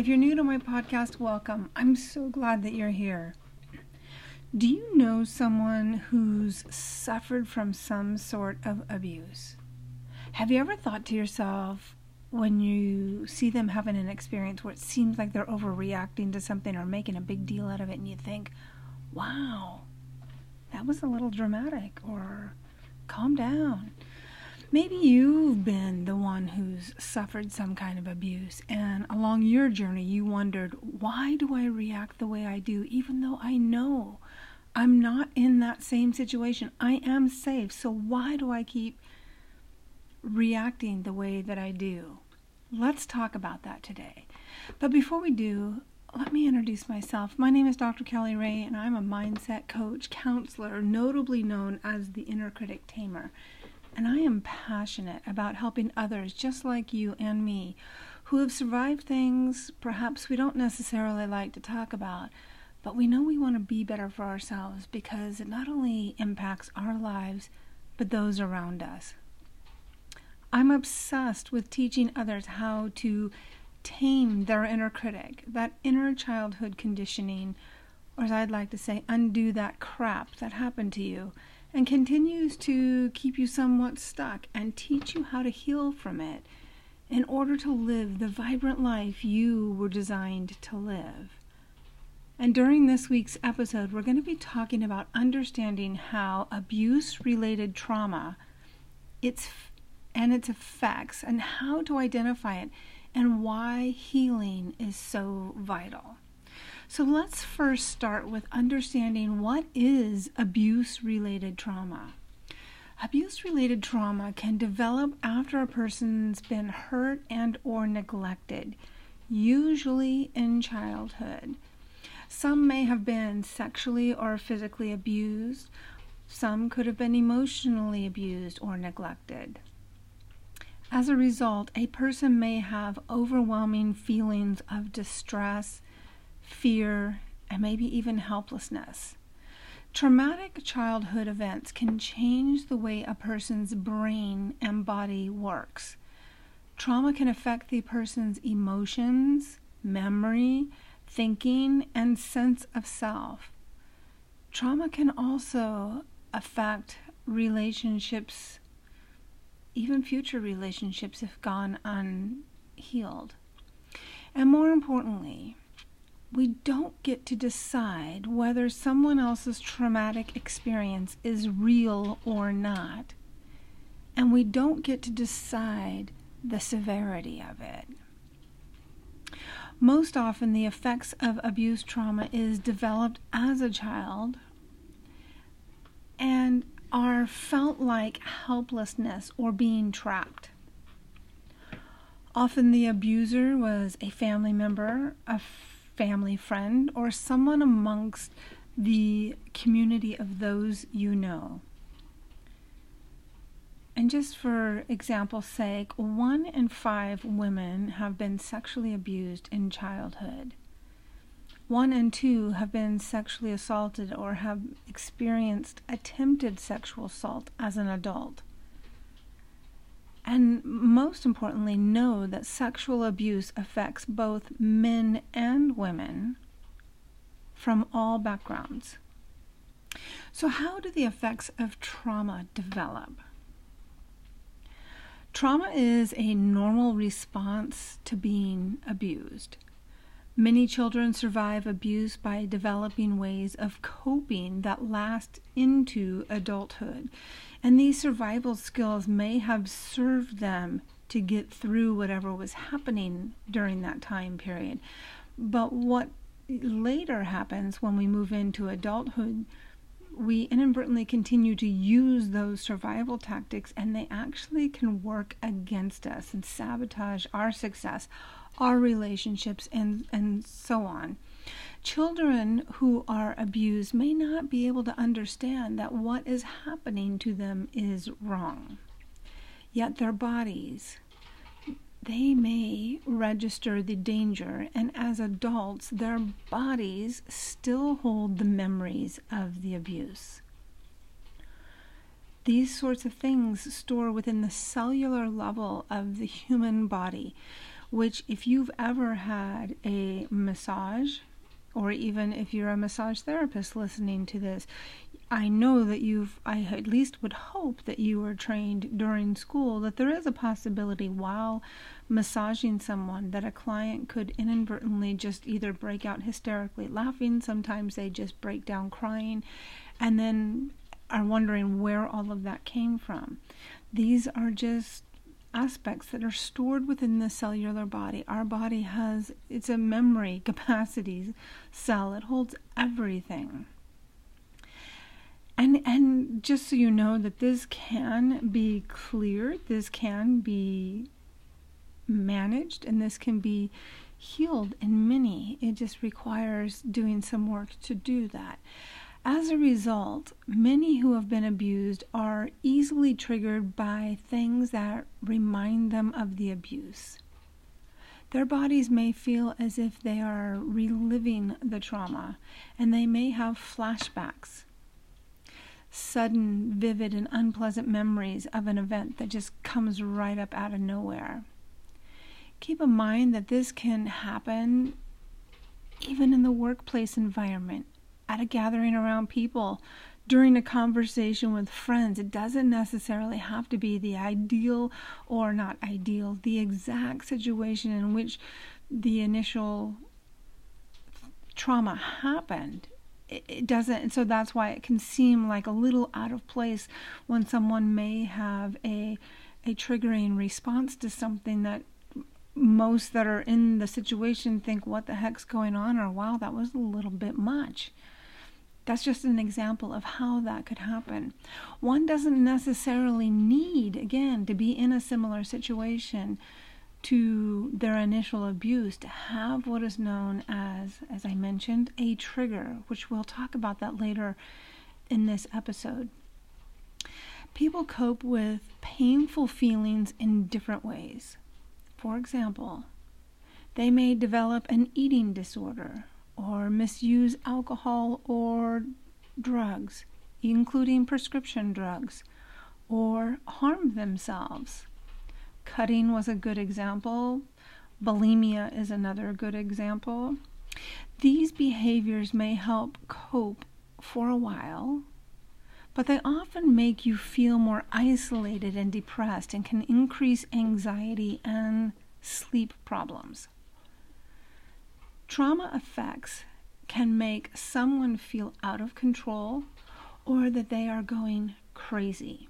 if you're new to my podcast, welcome. I'm so glad that you're here. Do you know someone who's suffered from some sort of abuse? Have you ever thought to yourself, when you see them having an experience where it seems like they're overreacting to something or making a big deal out of it, and you think, wow, that was a little dramatic, or calm down. Maybe you've been the one who's suffered some kind of abuse, and along your journey, you wondered, why do I react the way I do, even though I know I'm not in that same situation? I am safe, so why do I keep reacting the way that I do? Let's talk about that today. But before we do, let me introduce myself. My name is Dr. Kelly Ray, and I'm a mindset coach, counselor, notably known as the inner critic tamer. And I am passionate about helping others just like you and me who have survived things perhaps we don't necessarily like to talk about, but we know we want to be better for ourselves because it not only impacts our lives, but those around us. I'm obsessed with teaching others how to tame their inner critic, that inner childhood conditioning, or as I'd like to say, undo that crap that happened to you and continues to keep you somewhat stuck and teach you how to heal from it in order to live the vibrant life you were designed to live. And during this week's episode, we're going to be talking about understanding how abuse related trauma its and its effects and how to identify it and why healing is so vital. So let's first start with understanding what is abuse related trauma. Abuse related trauma can develop after a person's been hurt and or neglected, usually in childhood. Some may have been sexually or physically abused. Some could have been emotionally abused or neglected. As a result, a person may have overwhelming feelings of distress, fear, and maybe even helplessness. Traumatic childhood events can change the way a person's brain and body works. Trauma can affect the person's emotions, memory, thinking, and sense of self. Trauma can also affect relationships even future relationships have gone unhealed. And more importantly, we don't get to decide whether someone else's traumatic experience is real or not. And we don't get to decide the severity of it. Most often, the effects of abuse trauma is developed as a child and are felt like helplessness or being trapped. Often the abuser was a family member, a family friend, or someone amongst the community of those you know. And just for example's sake, one in five women have been sexually abused in childhood. One in two have been sexually assaulted or have experienced attempted sexual assault as an adult. And most importantly, know that sexual abuse affects both men and women from all backgrounds. So, how do the effects of trauma develop? Trauma is a normal response to being abused. Many children survive abuse by developing ways of coping that last into adulthood. And these survival skills may have served them to get through whatever was happening during that time period. But what later happens when we move into adulthood, we inadvertently continue to use those survival tactics, and they actually can work against us and sabotage our success our relationships, and, and so on. Children who are abused may not be able to understand that what is happening to them is wrong. Yet their bodies, they may register the danger, and as adults, their bodies still hold the memories of the abuse. These sorts of things store within the cellular level of the human body which, if you've ever had a massage, or even if you're a massage therapist listening to this, I know that you've, I at least would hope that you were trained during school that there is a possibility while massaging someone that a client could inadvertently just either break out hysterically laughing, sometimes they just break down crying, and then are wondering where all of that came from. These are just aspects that are stored within the cellular body. Our body has, it's a memory capacity cell, it holds everything. And and just so you know that this can be cleared, this can be managed, and this can be healed in many. It just requires doing some work to do that. As a result, many who have been abused are easily triggered by things that remind them of the abuse. Their bodies may feel as if they are reliving the trauma, and they may have flashbacks sudden, vivid, and unpleasant memories of an event that just comes right up out of nowhere. Keep in mind that this can happen even in the workplace environment, at a gathering around people, during a conversation with friends. It doesn't necessarily have to be the ideal or not ideal, the exact situation in which the initial trauma happened. It doesn't and so that's why it can seem like a little out of place when someone may have a a triggering response to something that most that are in the situation think what the heck's going on? or wow that was a little bit much that's just an example of how that could happen one doesn't necessarily need again to be in a similar situation to their initial abuse to have what is known as, as I mentioned, a trigger, which we'll talk about that later in this episode. People cope with painful feelings in different ways. For example, they may develop an eating disorder or misuse alcohol or drugs, including prescription drugs, or harm themselves Cutting was a good example. Bulimia is another good example. These behaviors may help cope for a while, but they often make you feel more isolated and depressed and can increase anxiety and sleep problems. Trauma effects can make someone feel out of control or that they are going crazy.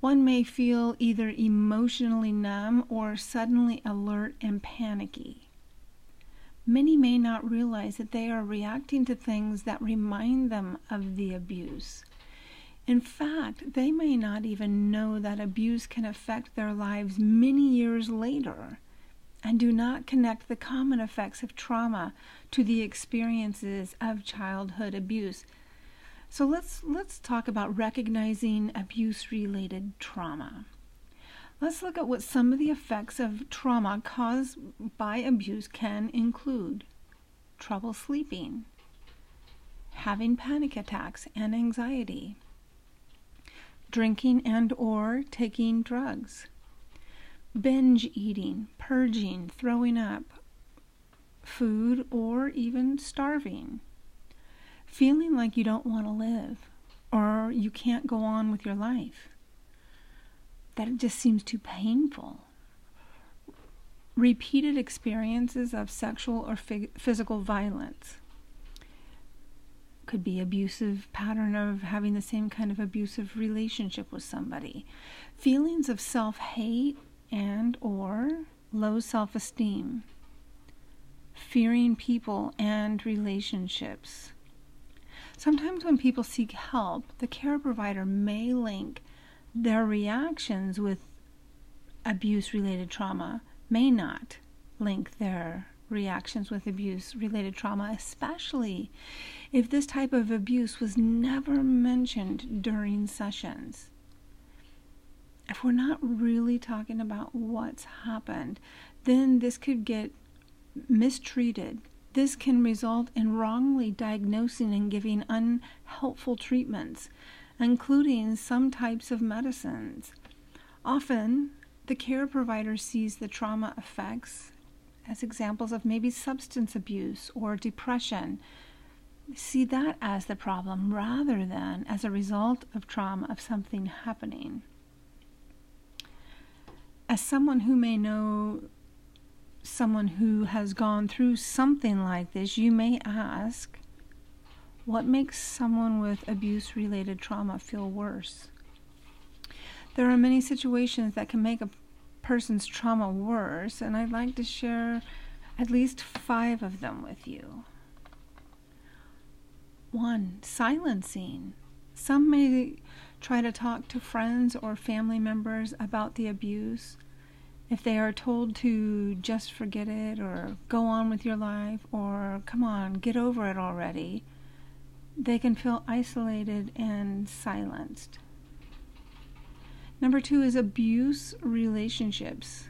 One may feel either emotionally numb or suddenly alert and panicky. Many may not realize that they are reacting to things that remind them of the abuse. In fact, they may not even know that abuse can affect their lives many years later and do not connect the common effects of trauma to the experiences of childhood abuse so let's let's talk about recognizing abuse-related trauma. Let's look at what some of the effects of trauma caused by abuse can include. Trouble sleeping, having panic attacks and anxiety, drinking and or taking drugs, binge eating, purging, throwing up food or even starving feeling like you don't want to live or you can't go on with your life. That it just seems too painful. Repeated experiences of sexual or physical violence could be abusive pattern of having the same kind of abusive relationship with somebody feelings of self-hate and or low self-esteem fearing people and relationships Sometimes when people seek help, the care provider may link their reactions with abuse related trauma, may not link their reactions with abuse related trauma, especially if this type of abuse was never mentioned during sessions. If we're not really talking about what's happened, then this could get mistreated this can result in wrongly diagnosing and giving unhelpful treatments, including some types of medicines. Often, the care provider sees the trauma effects as examples of maybe substance abuse or depression. See that as the problem rather than as a result of trauma of something happening. As someone who may know someone who has gone through something like this, you may ask, what makes someone with abuse related trauma feel worse? There are many situations that can make a person's trauma worse, and I'd like to share at least five of them with you. One, silencing. Some may try to talk to friends or family members about the abuse. If they are told to just forget it or go on with your life or come on, get over it already, they can feel isolated and silenced. Number two is abuse relationships.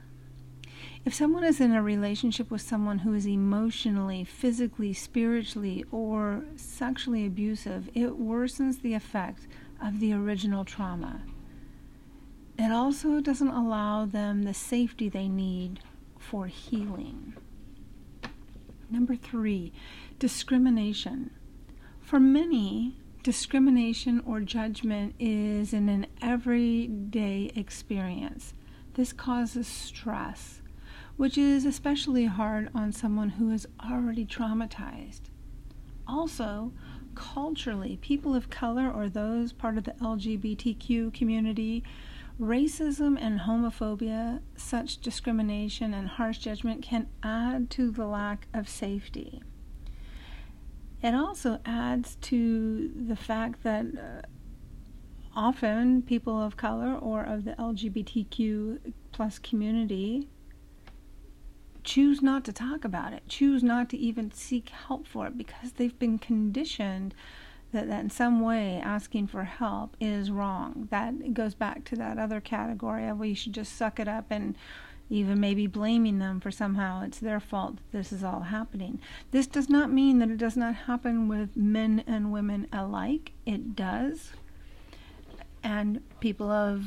If someone is in a relationship with someone who is emotionally, physically, spiritually, or sexually abusive, it worsens the effect of the original trauma. It also doesn't allow them the safety they need for healing. Number three, discrimination. For many, Discrimination or judgment is in an everyday experience. This causes stress, which is especially hard on someone who is already traumatized. Also, culturally, people of color or those part of the LGBTQ community, racism and homophobia, such discrimination and harsh judgment can add to the lack of safety. It also adds to the fact that uh, often people of color or of the LGBTQ plus community choose not to talk about it, choose not to even seek help for it because they've been conditioned that, that in some way asking for help is wrong. That goes back to that other category of we should just suck it up and even maybe blaming them for somehow it's their fault that this is all happening. This does not mean that it does not happen with men and women alike. It does. And people of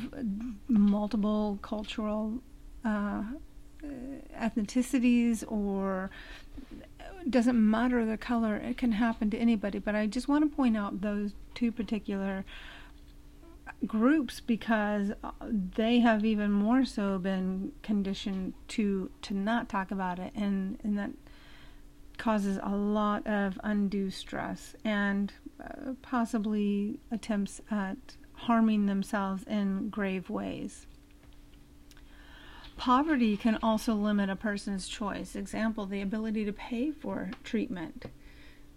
multiple cultural uh, ethnicities or doesn't matter the color, it can happen to anybody. But I just want to point out those two particular groups because uh, they have even more so been conditioned to to not talk about it and and that causes a lot of undue stress and uh, possibly attempts at harming themselves in grave ways. Poverty can also limit a person's choice. Example, the ability to pay for treatment.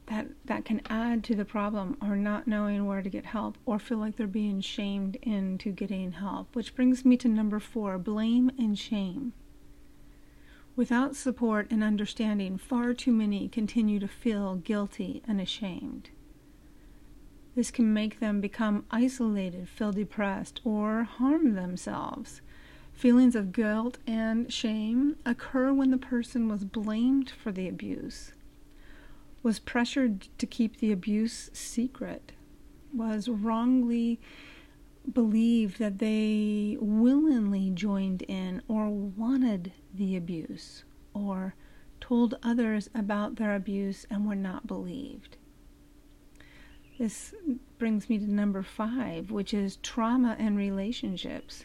That that can add to the problem or not knowing where to get help or feel like they're being shamed into getting help which brings me to number 4 blame and shame. Without support and understanding far too many continue to feel guilty and ashamed. This can make them become isolated feel depressed or harm themselves feelings of guilt and shame occur when the person was blamed for the abuse was pressured to keep the abuse secret, was wrongly believed that they willingly joined in or wanted the abuse, or told others about their abuse and were not believed. This brings me to number five, which is trauma and relationships.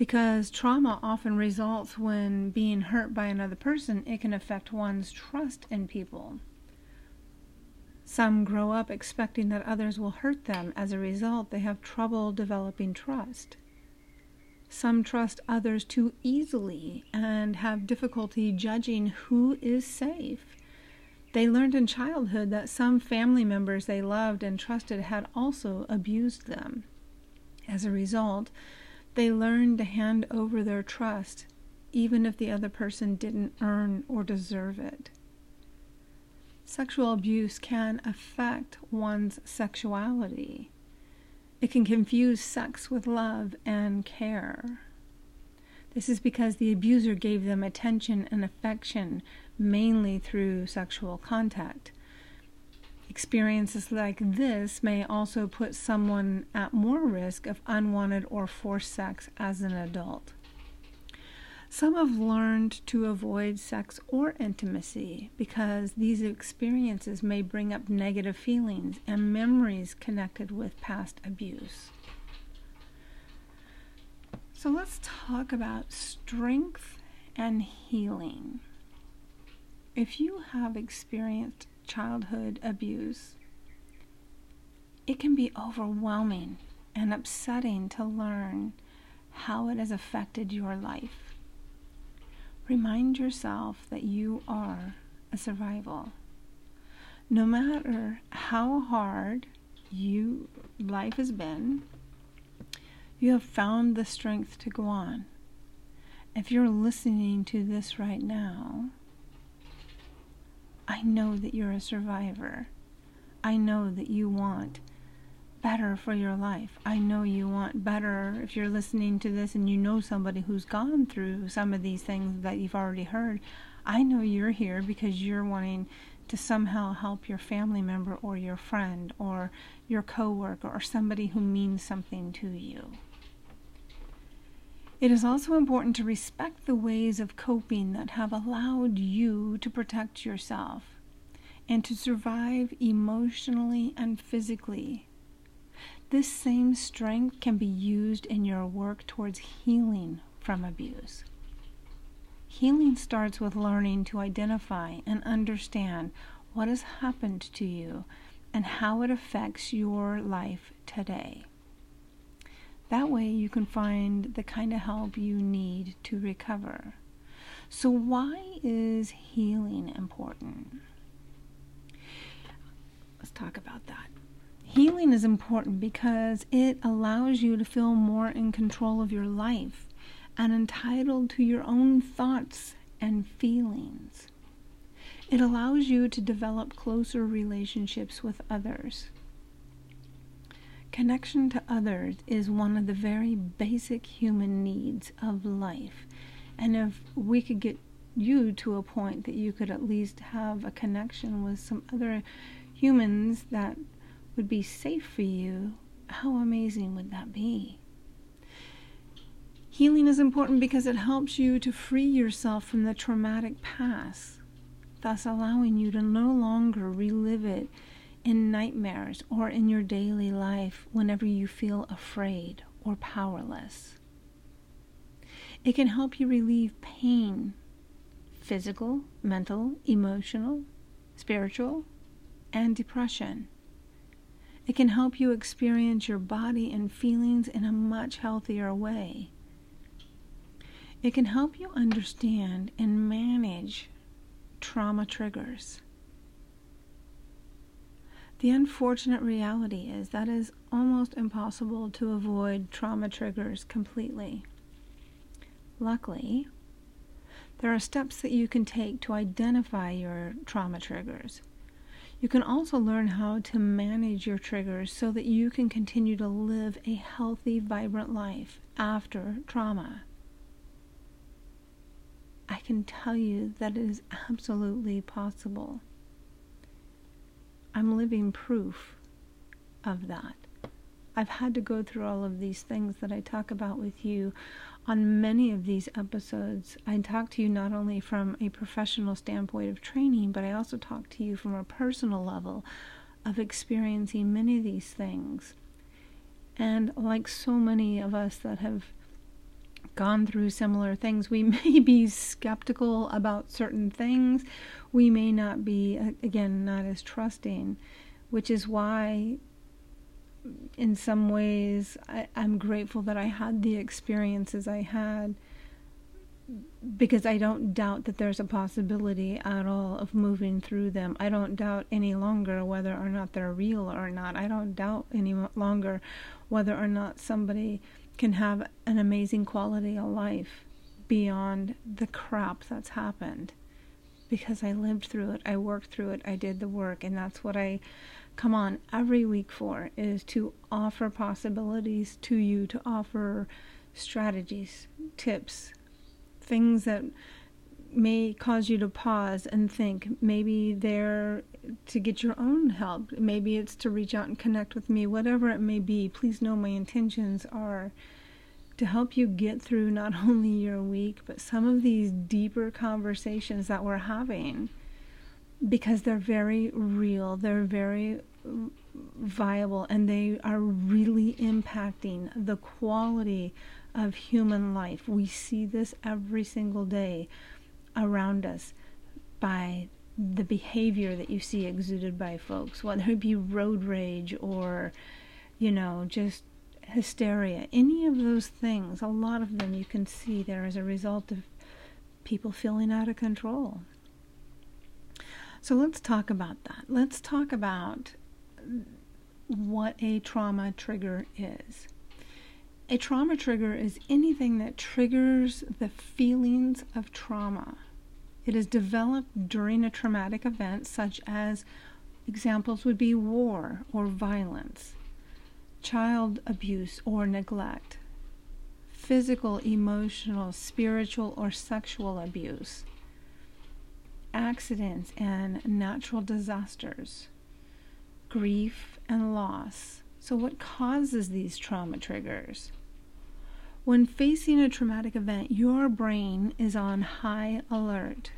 Because trauma often results when being hurt by another person, it can affect one's trust in people. Some grow up expecting that others will hurt them. As a result, they have trouble developing trust. Some trust others too easily and have difficulty judging who is safe. They learned in childhood that some family members they loved and trusted had also abused them. As a result, they learned to hand over their trust even if the other person didn't earn or deserve it. Sexual abuse can affect one's sexuality. It can confuse sex with love and care. This is because the abuser gave them attention and affection mainly through sexual contact. Experiences like this may also put someone at more risk of unwanted or forced sex as an adult. Some have learned to avoid sex or intimacy because these experiences may bring up negative feelings and memories connected with past abuse. So let's talk about strength and healing. If you have experienced childhood abuse, it can be overwhelming and upsetting to learn how it has affected your life. Remind yourself that you are a survival. No matter how hard you life has been, you have found the strength to go on. If you're listening to this right now, I know that you're a survivor. I know that you want better for your life. I know you want better if you're listening to this and you know somebody who's gone through some of these things that you've already heard. I know you're here because you're wanting to somehow help your family member or your friend or your coworker or somebody who means something to you. It is also important to respect the ways of coping that have allowed you to protect yourself and to survive emotionally and physically this same strength can be used in your work towards healing from abuse. Healing starts with learning to identify and understand what has happened to you and how it affects your life today. That way, you can find the kind of help you need to recover. So, why is healing important? Let's talk about that. Healing is important because it allows you to feel more in control of your life and entitled to your own thoughts and feelings. It allows you to develop closer relationships with others. Connection to others is one of the very basic human needs of life. And if we could get you to a point that you could at least have a connection with some other humans that would be safe for you, how amazing would that be? Healing is important because it helps you to free yourself from the traumatic past, thus allowing you to no longer relive it in nightmares or in your daily life whenever you feel afraid or powerless. It can help you relieve pain physical, mental, emotional, spiritual, and depression. It can help you experience your body and feelings in a much healthier way. It can help you understand and manage trauma triggers. The unfortunate reality is that it is almost impossible to avoid trauma triggers completely. Luckily, there are steps that you can take to identify your trauma triggers. You can also learn how to manage your triggers so that you can continue to live a healthy, vibrant life after trauma. I can tell you that it is absolutely possible. I'm living proof of that. I've had to go through all of these things that I talk about with you on many of these episodes, I talk to you not only from a professional standpoint of training, but I also talk to you from a personal level of experiencing many of these things. And like so many of us that have gone through similar things, we may be skeptical about certain things. We may not be, again, not as trusting, which is why in some ways, I, I'm grateful that I had the experiences I had because I don't doubt that there's a possibility at all of moving through them. I don't doubt any longer whether or not they're real or not. I don't doubt any longer whether or not somebody can have an amazing quality of life beyond the crap that's happened. Because I lived through it, I worked through it, I did the work, and that's what I come on every week for is to offer possibilities to you, to offer strategies, tips, things that may cause you to pause and think. Maybe they're to get your own help maybe it's to reach out and connect with me whatever it may be please know my intentions are to help you get through not only your week, but some of these deeper conversations that we're having because they're very real, they're very viable, and they are really impacting the quality of human life. We see this every single day around us by the behavior that you see exuded by folks, whether it be road rage or, you know, just hysteria, any of those things, a lot of them you can see there as a result of people feeling out of control. So let's talk about that. Let's talk about what a trauma trigger is. A trauma trigger is anything that triggers the feelings of trauma. It is developed during a traumatic event, such as examples would be war or violence, child abuse or neglect, physical, emotional, spiritual, or sexual abuse, accidents and natural disasters, grief and loss. So, what causes these trauma triggers? When facing a traumatic event, your brain is on high alert.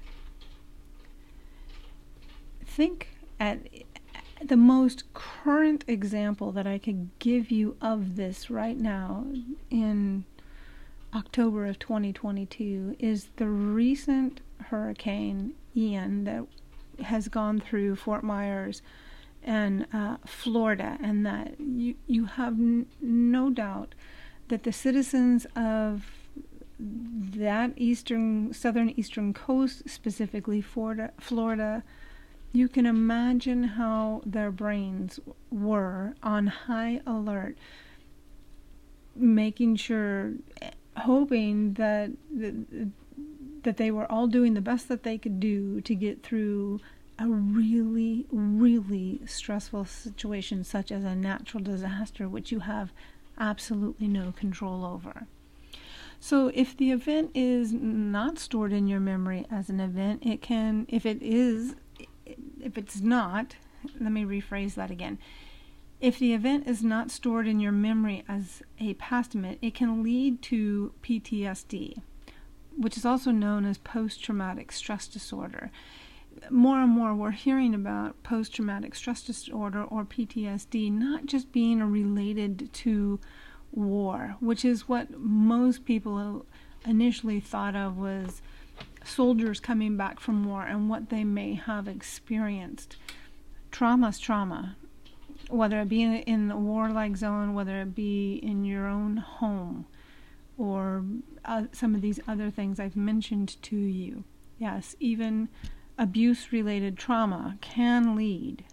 Think at the most current example that I could give you of this right now in October of 2022 is the recent hurricane Ian that has gone through Fort Myers and uh, Florida, and that you you have n- no doubt that the citizens of that eastern, southern eastern coast, specifically Florida, Florida, you can imagine how their brains were on high alert, making sure, hoping that that they were all doing the best that they could do to get through a really, really stressful situation, such as a natural disaster, which you have absolutely no control over. So if the event is not stored in your memory as an event, it can, if it is, if it's not, let me rephrase that again. If the event is not stored in your memory as a past event, it can lead to PTSD, which is also known as post traumatic stress disorder. More and more, we're hearing about post traumatic stress disorder or PTSD not just being related to war, which is what most people initially thought of was soldiers coming back from war and what they may have experienced. Trauma is trauma, whether it be in a war-like zone, whether it be in your own home, or uh, some of these other things I've mentioned to you. Yes, even abuse-related trauma can lead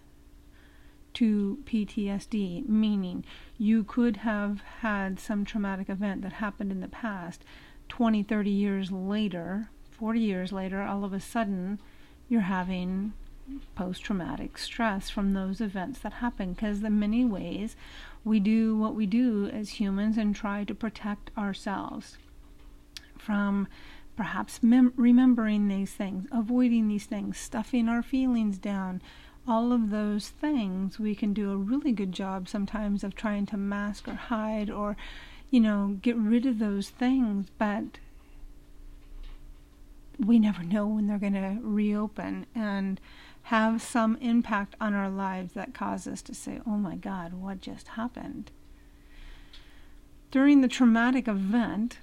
to PTSD, meaning you could have had some traumatic event that happened in the past. 20, 30 years later, 40 years later, all of a sudden you're having post traumatic stress from those events that happen. Because in many ways we do what we do as humans and try to protect ourselves from perhaps mem- remembering these things, avoiding these things, stuffing our feelings down, all of those things, we can do a really good job sometimes of trying to mask or hide or, you know, get rid of those things, but we never know when they're going to reopen and have some impact on our lives that cause us to say, oh my God, what just happened? During the traumatic event,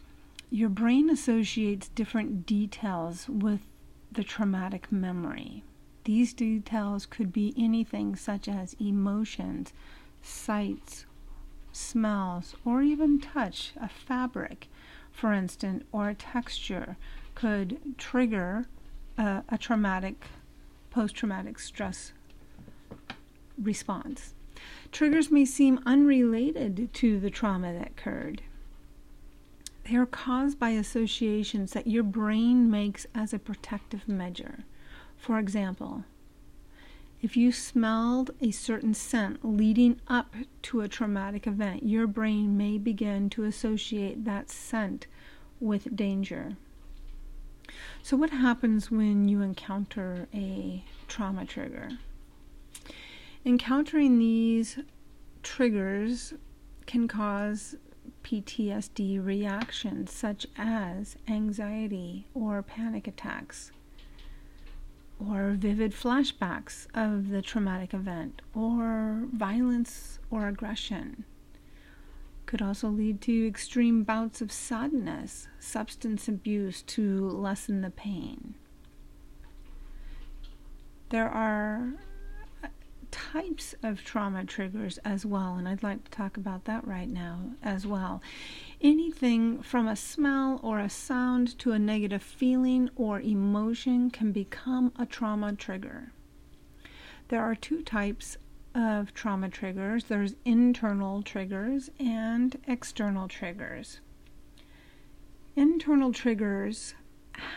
your brain associates different details with the traumatic memory. These details could be anything such as emotions, sights, smells, or even touch. A fabric, for instance, or a texture could trigger a, traumatic, post traumatic stress response. Triggers may seem unrelated to the trauma that occurred. They are caused by associations that your brain makes as a protective measure. For example, if you smelled a certain scent leading up to a traumatic event, your brain may begin to associate that scent with danger. So, what happens when you encounter a trauma trigger? Encountering these triggers can cause PTSD reactions such as anxiety or panic attacks, or vivid flashbacks of the traumatic event, or violence or aggression. Could also lead to extreme bouts of sadness, substance abuse to lessen the pain. There are types of trauma triggers as well, and I'd like to talk about that right now as well. Anything from a smell or a sound to a negative feeling or emotion can become a trauma trigger. There are two types of trauma triggers there's internal triggers and external triggers. Internal triggers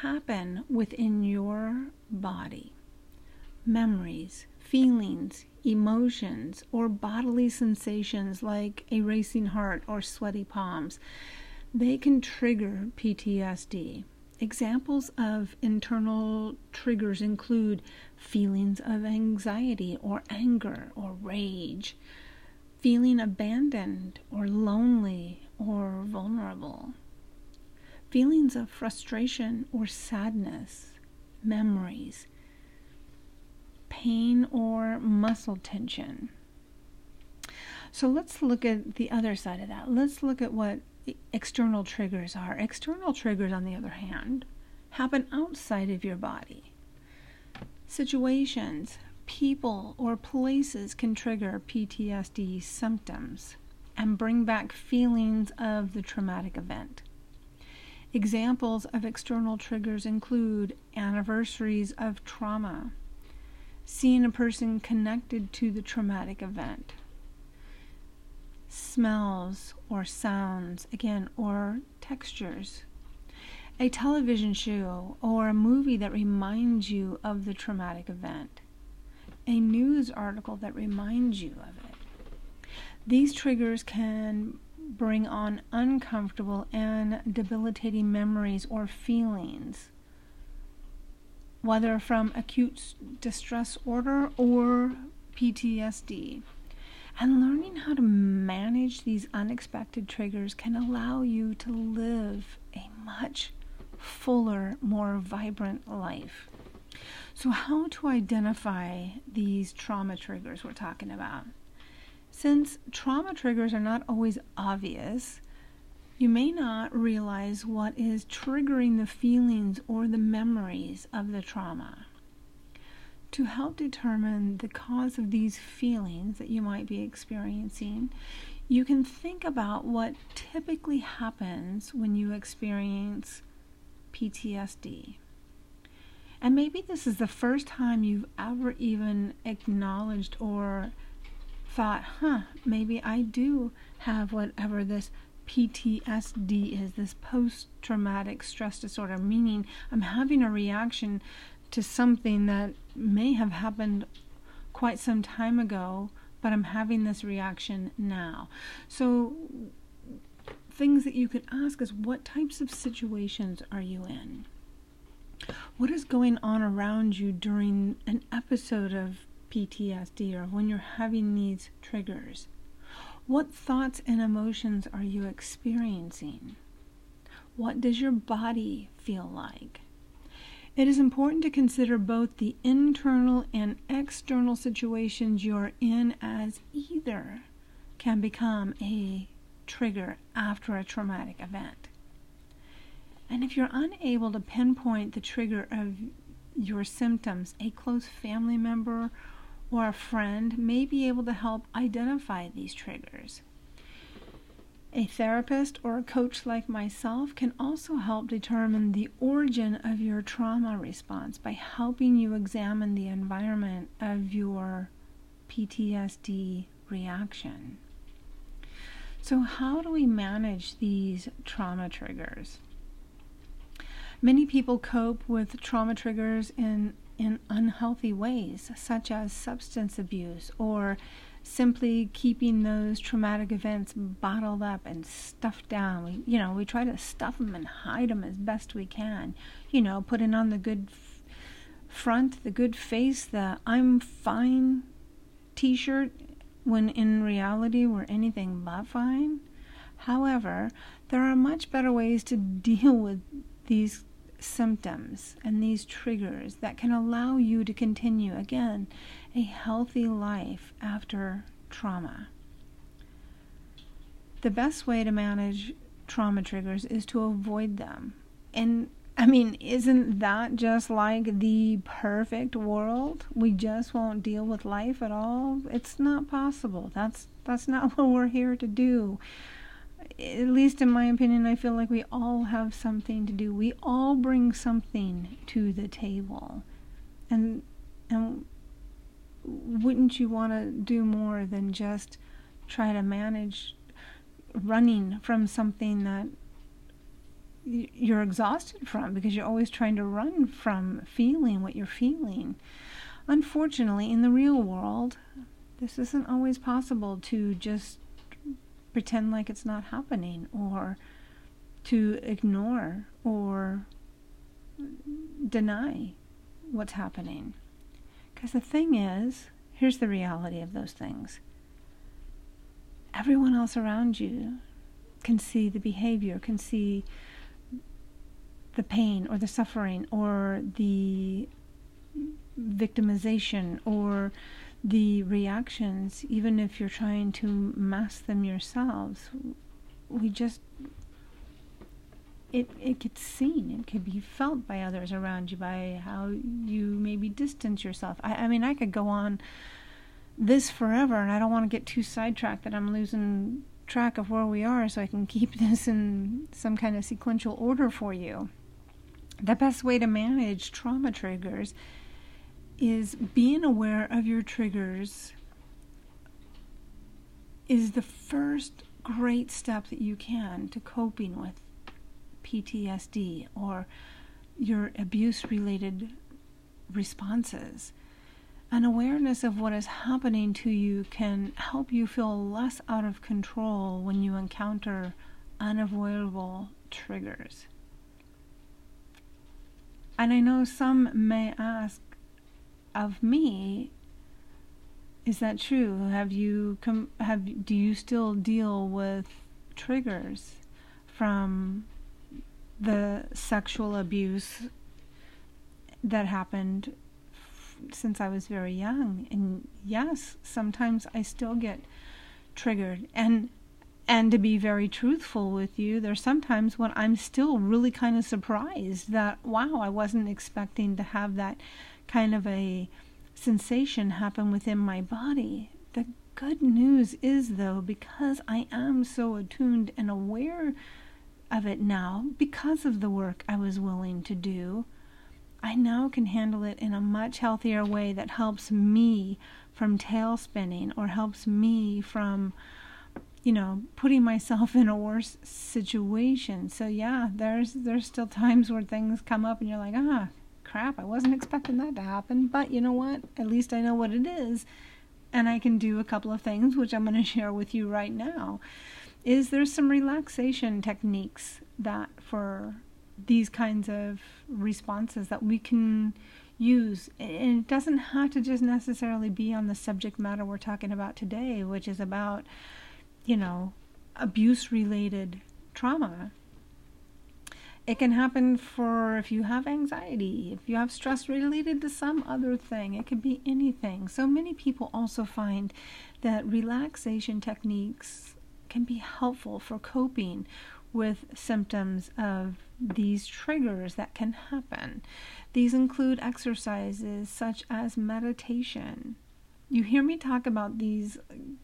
happen within your body. Memories, feelings, emotions, or bodily sensations like a racing heart or sweaty palms. They can trigger PTSD. Examples of internal triggers include feelings of anxiety or anger or rage, feeling abandoned or lonely or vulnerable, feelings of frustration or sadness, memories, pain or muscle tension. So let's look at the other side of that. Let's look at what external triggers are. External triggers, on the other hand, happen outside of your body. Situations, people, or places can trigger PTSD symptoms and bring back feelings of the traumatic event. Examples of external triggers include anniversaries of trauma, seeing a person connected to the traumatic event. Smells or sounds, again, or textures. A television show or a movie that reminds you of the traumatic event. A news article that reminds you of it. These triggers can bring on uncomfortable and debilitating memories or feelings whether from acute stress disorder or PTSD. And learning how to manage these unexpected triggers can allow you to live a much fuller, more vibrant life. So, how to identify these trauma triggers we're talking about? Since trauma triggers are not always obvious, you may not realize what is triggering the feelings or the memories of the trauma. To help determine the cause of these feelings that you might be experiencing, you can think about what typically happens when you experience PTSD. And maybe this is the first time you've ever even acknowledged or thought, huh, maybe I do have whatever this PTSD is this post traumatic stress disorder, meaning I'm having a reaction to something that may have happened quite some time ago, but I'm having this reaction now. So, things that you could ask is what types of situations are you in? What is going on around you during an episode of PTSD or when you're having these triggers? What thoughts and emotions are you experiencing? What does your body feel like? It is important to consider both the internal and external situations you're in, as either can become a trigger after a traumatic event. And if you're unable to pinpoint the trigger of your symptoms, a close family member or a friend may be able to help identify these triggers. A therapist or a coach like myself can also help determine the origin of your trauma response by helping you examine the environment of your PTSD reaction. So, how do we manage these trauma triggers? Many people cope with trauma triggers in in unhealthy ways, such as substance abuse or simply keeping those traumatic events bottled up and stuffed down. We, you know, we try to stuff them and hide them as best we can. You know, putting on the good f- front, the good face, the I'm fine t shirt, when in reality we're anything but fine. However, there are much better ways to deal with these symptoms and these triggers that can allow you to continue, again, a healthy life after trauma. The best way to manage trauma triggers is to avoid them. And I mean, isn't that just like the perfect world? We just won't deal with life at all. It's not possible. That's that's not what we're here to do. At least in my opinion, I feel like we all have something to do. We all bring something to the table. And and wouldn't you want to do more than just try to manage running from something that you're exhausted from because you're always trying to run from feeling what you're feeling. Unfortunately, in the real world, this isn't always possible to just pretend like it's not happening or to ignore or deny what's happening. Because the thing is, here's the reality of those things everyone else around you can see the behavior, can see the pain or the suffering or the victimization or the reactions, even if you're trying to mask them yourselves. We just it it gets seen. It could be felt by others around you by how you maybe distance yourself. I, I mean, I could go on this forever, and I don't want to get too sidetracked that I'm losing track of where we are, so I can keep this in some kind of sequential order for you. The best way to manage trauma triggers is being aware of your triggers is the first great step that you can to coping with PTSD or your abuse related responses. An awareness of what is happening to you can help you feel less out of control when you encounter unavoidable triggers. And I know some may ask of me, is that true? Have you com- have do you still deal with triggers from the sexual abuse that happened since I was very young? And yes, sometimes I still get triggered. And and to be very truthful with you, there's sometimes when I'm still really kind of surprised that, wow, I wasn't expecting to have that kind of a sensation happen within my body. The good news is, though, because I am so attuned and aware of it now, because of the work I was willing to do, I now can handle it in a much healthier way that helps me from tail spinning or helps me from you know, putting myself in a worse situation. So yeah, there's there's still times where things come up and you're like, ah, crap, I wasn't expecting that to happen. But you know what? At least I know what it is, and I can do a couple of things which I'm going to share with you right now. Is there's some relaxation techniques that for these kinds of responses that we can use. And it doesn't have to just necessarily be on the subject matter we're talking about today, which is about you know, abuse related trauma. It can happen for if you have anxiety, if you have stress related to some other thing. It could be anything. So many people also find that relaxation techniques can be helpful for coping with symptoms of these triggers that can happen. These include exercises such as meditation, you hear me talk about these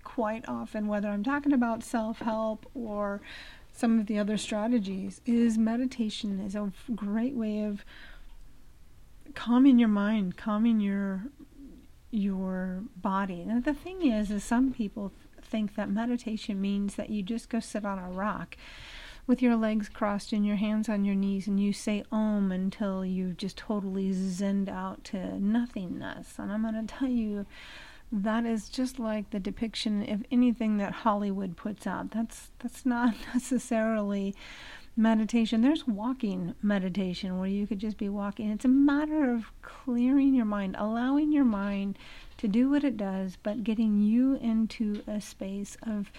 quite often, whether I'm talking about self help or some of the other strategies, is meditation is a great way of calming your mind, calming your your body. And the thing is, is some people think that meditation means that you just go sit on a rock with your legs crossed and your hands on your knees and you say om until you've just totally zenned out to nothingness. And I'm going to tell you that is just like the depiction of anything that Hollywood puts out. That's that's not necessarily meditation. There's walking meditation where you could just be walking. It's a matter of clearing your mind, allowing your mind to do what it does, but getting you into a space of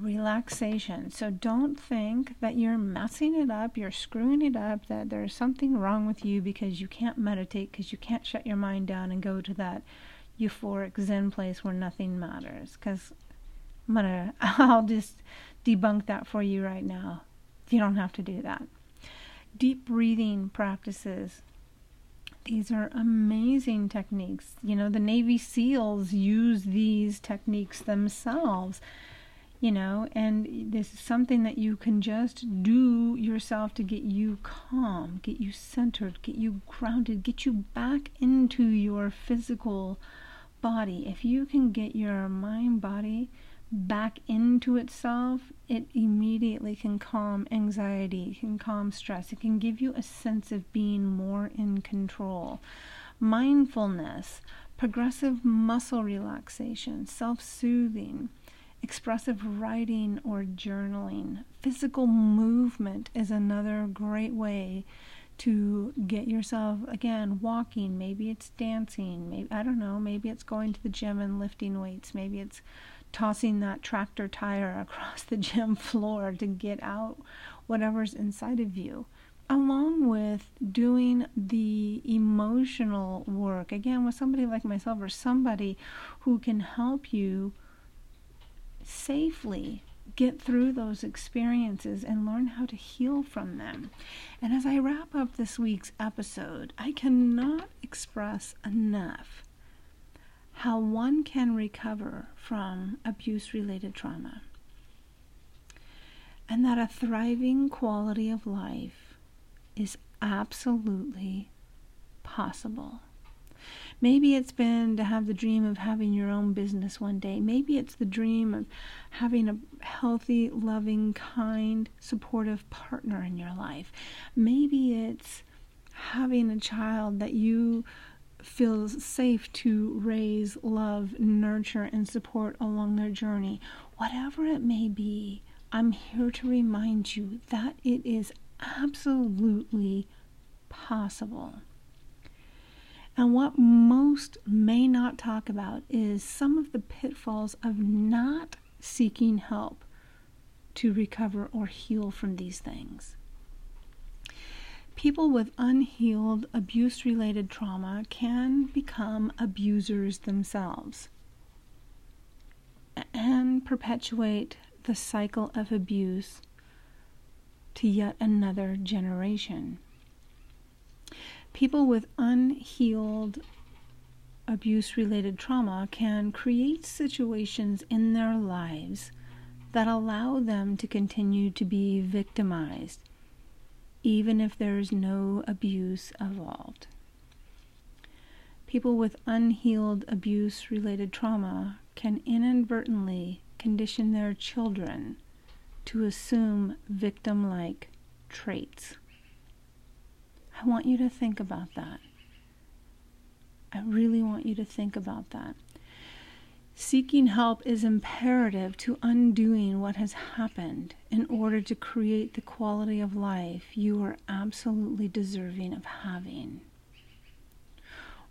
relaxation. So don't think that you're messing it up, you're screwing it up, that there's something wrong with you because you can't meditate, because you can't shut your mind down and go to that euphoric zen place where nothing matters. Because I'm gonna, I'll just debunk that for you right now. You don't have to do that. Deep breathing practices. These are amazing techniques. You know, the Navy SEALs use these techniques themselves you know, and this is something that you can just do yourself to get you calm, get you centered, get you grounded, get you back into your physical body. If you can get your mind body back into itself, it immediately can calm anxiety, can calm stress, it can give you a sense of being more in control. Mindfulness, progressive muscle relaxation, self soothing expressive writing or journaling. Physical movement is another great way to get yourself again walking. Maybe it's dancing. Maybe i don't know. Maybe it's going to the gym and lifting weights. Maybe it's tossing that tractor tire across the gym floor to get out whatever's inside of you. Along with doing the emotional work. Again with somebody like myself or somebody who can help you safely get through those experiences and learn how to heal from them. And as I wrap up this week's episode, I cannot express enough how one can recover from abuse related trauma. And that a thriving quality of life is absolutely possible. Maybe it's been to have the dream of having your own business one day. Maybe it's the dream of having a healthy, loving, kind, supportive partner in your life. Maybe it's having a child that you feel safe to raise, love, nurture, and support along their journey. Whatever it may be, I'm here to remind you that it is absolutely possible. And what most may not talk about is some of the pitfalls of not seeking help to recover or heal from these things. People with unhealed abuse related trauma can become abusers themselves and perpetuate the cycle of abuse to yet another generation people with unhealed abuse related trauma can create situations in their lives that allow them to continue to be victimized, even if there is no abuse involved. People with unhealed abuse related trauma can inadvertently condition their children to assume victim like traits. I want you to think about that. I really want you to think about that. Seeking help is imperative to undoing what has happened in order to create the quality of life you are absolutely deserving of having.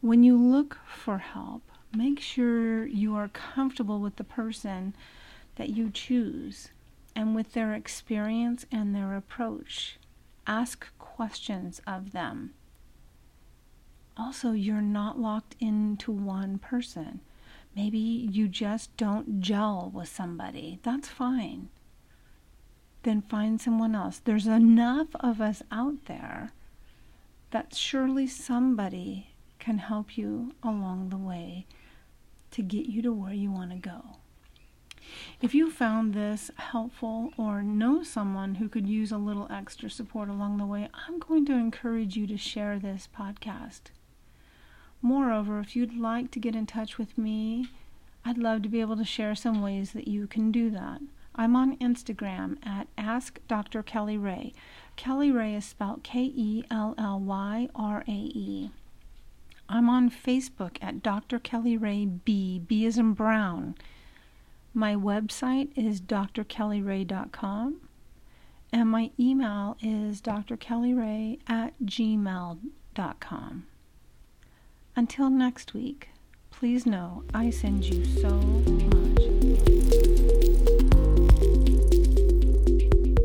When you look for help, make sure you are comfortable with the person that you choose and with their experience and their approach. Ask questions of them. Also, you're not locked into one person. Maybe you just don't gel with somebody. That's fine. Then find someone else. There's enough of us out there that surely somebody can help you along the way to get you to where you want to go. If you found this helpful or know someone who could use a little extra support along the way, I'm going to encourage you to share this podcast. Moreover, if you'd like to get in touch with me, I'd love to be able to share some ways that you can do that. I'm on Instagram at Ask Dr. Kelly Rae. Kelly Rae is spelled K E L L Y R A E. I'm on Facebook at Dr. Kelly Rae B. B is in Brown. My website is drkellyrae.com and my email is drkellyrae at gmail.com. Until next week, please know I send you so much.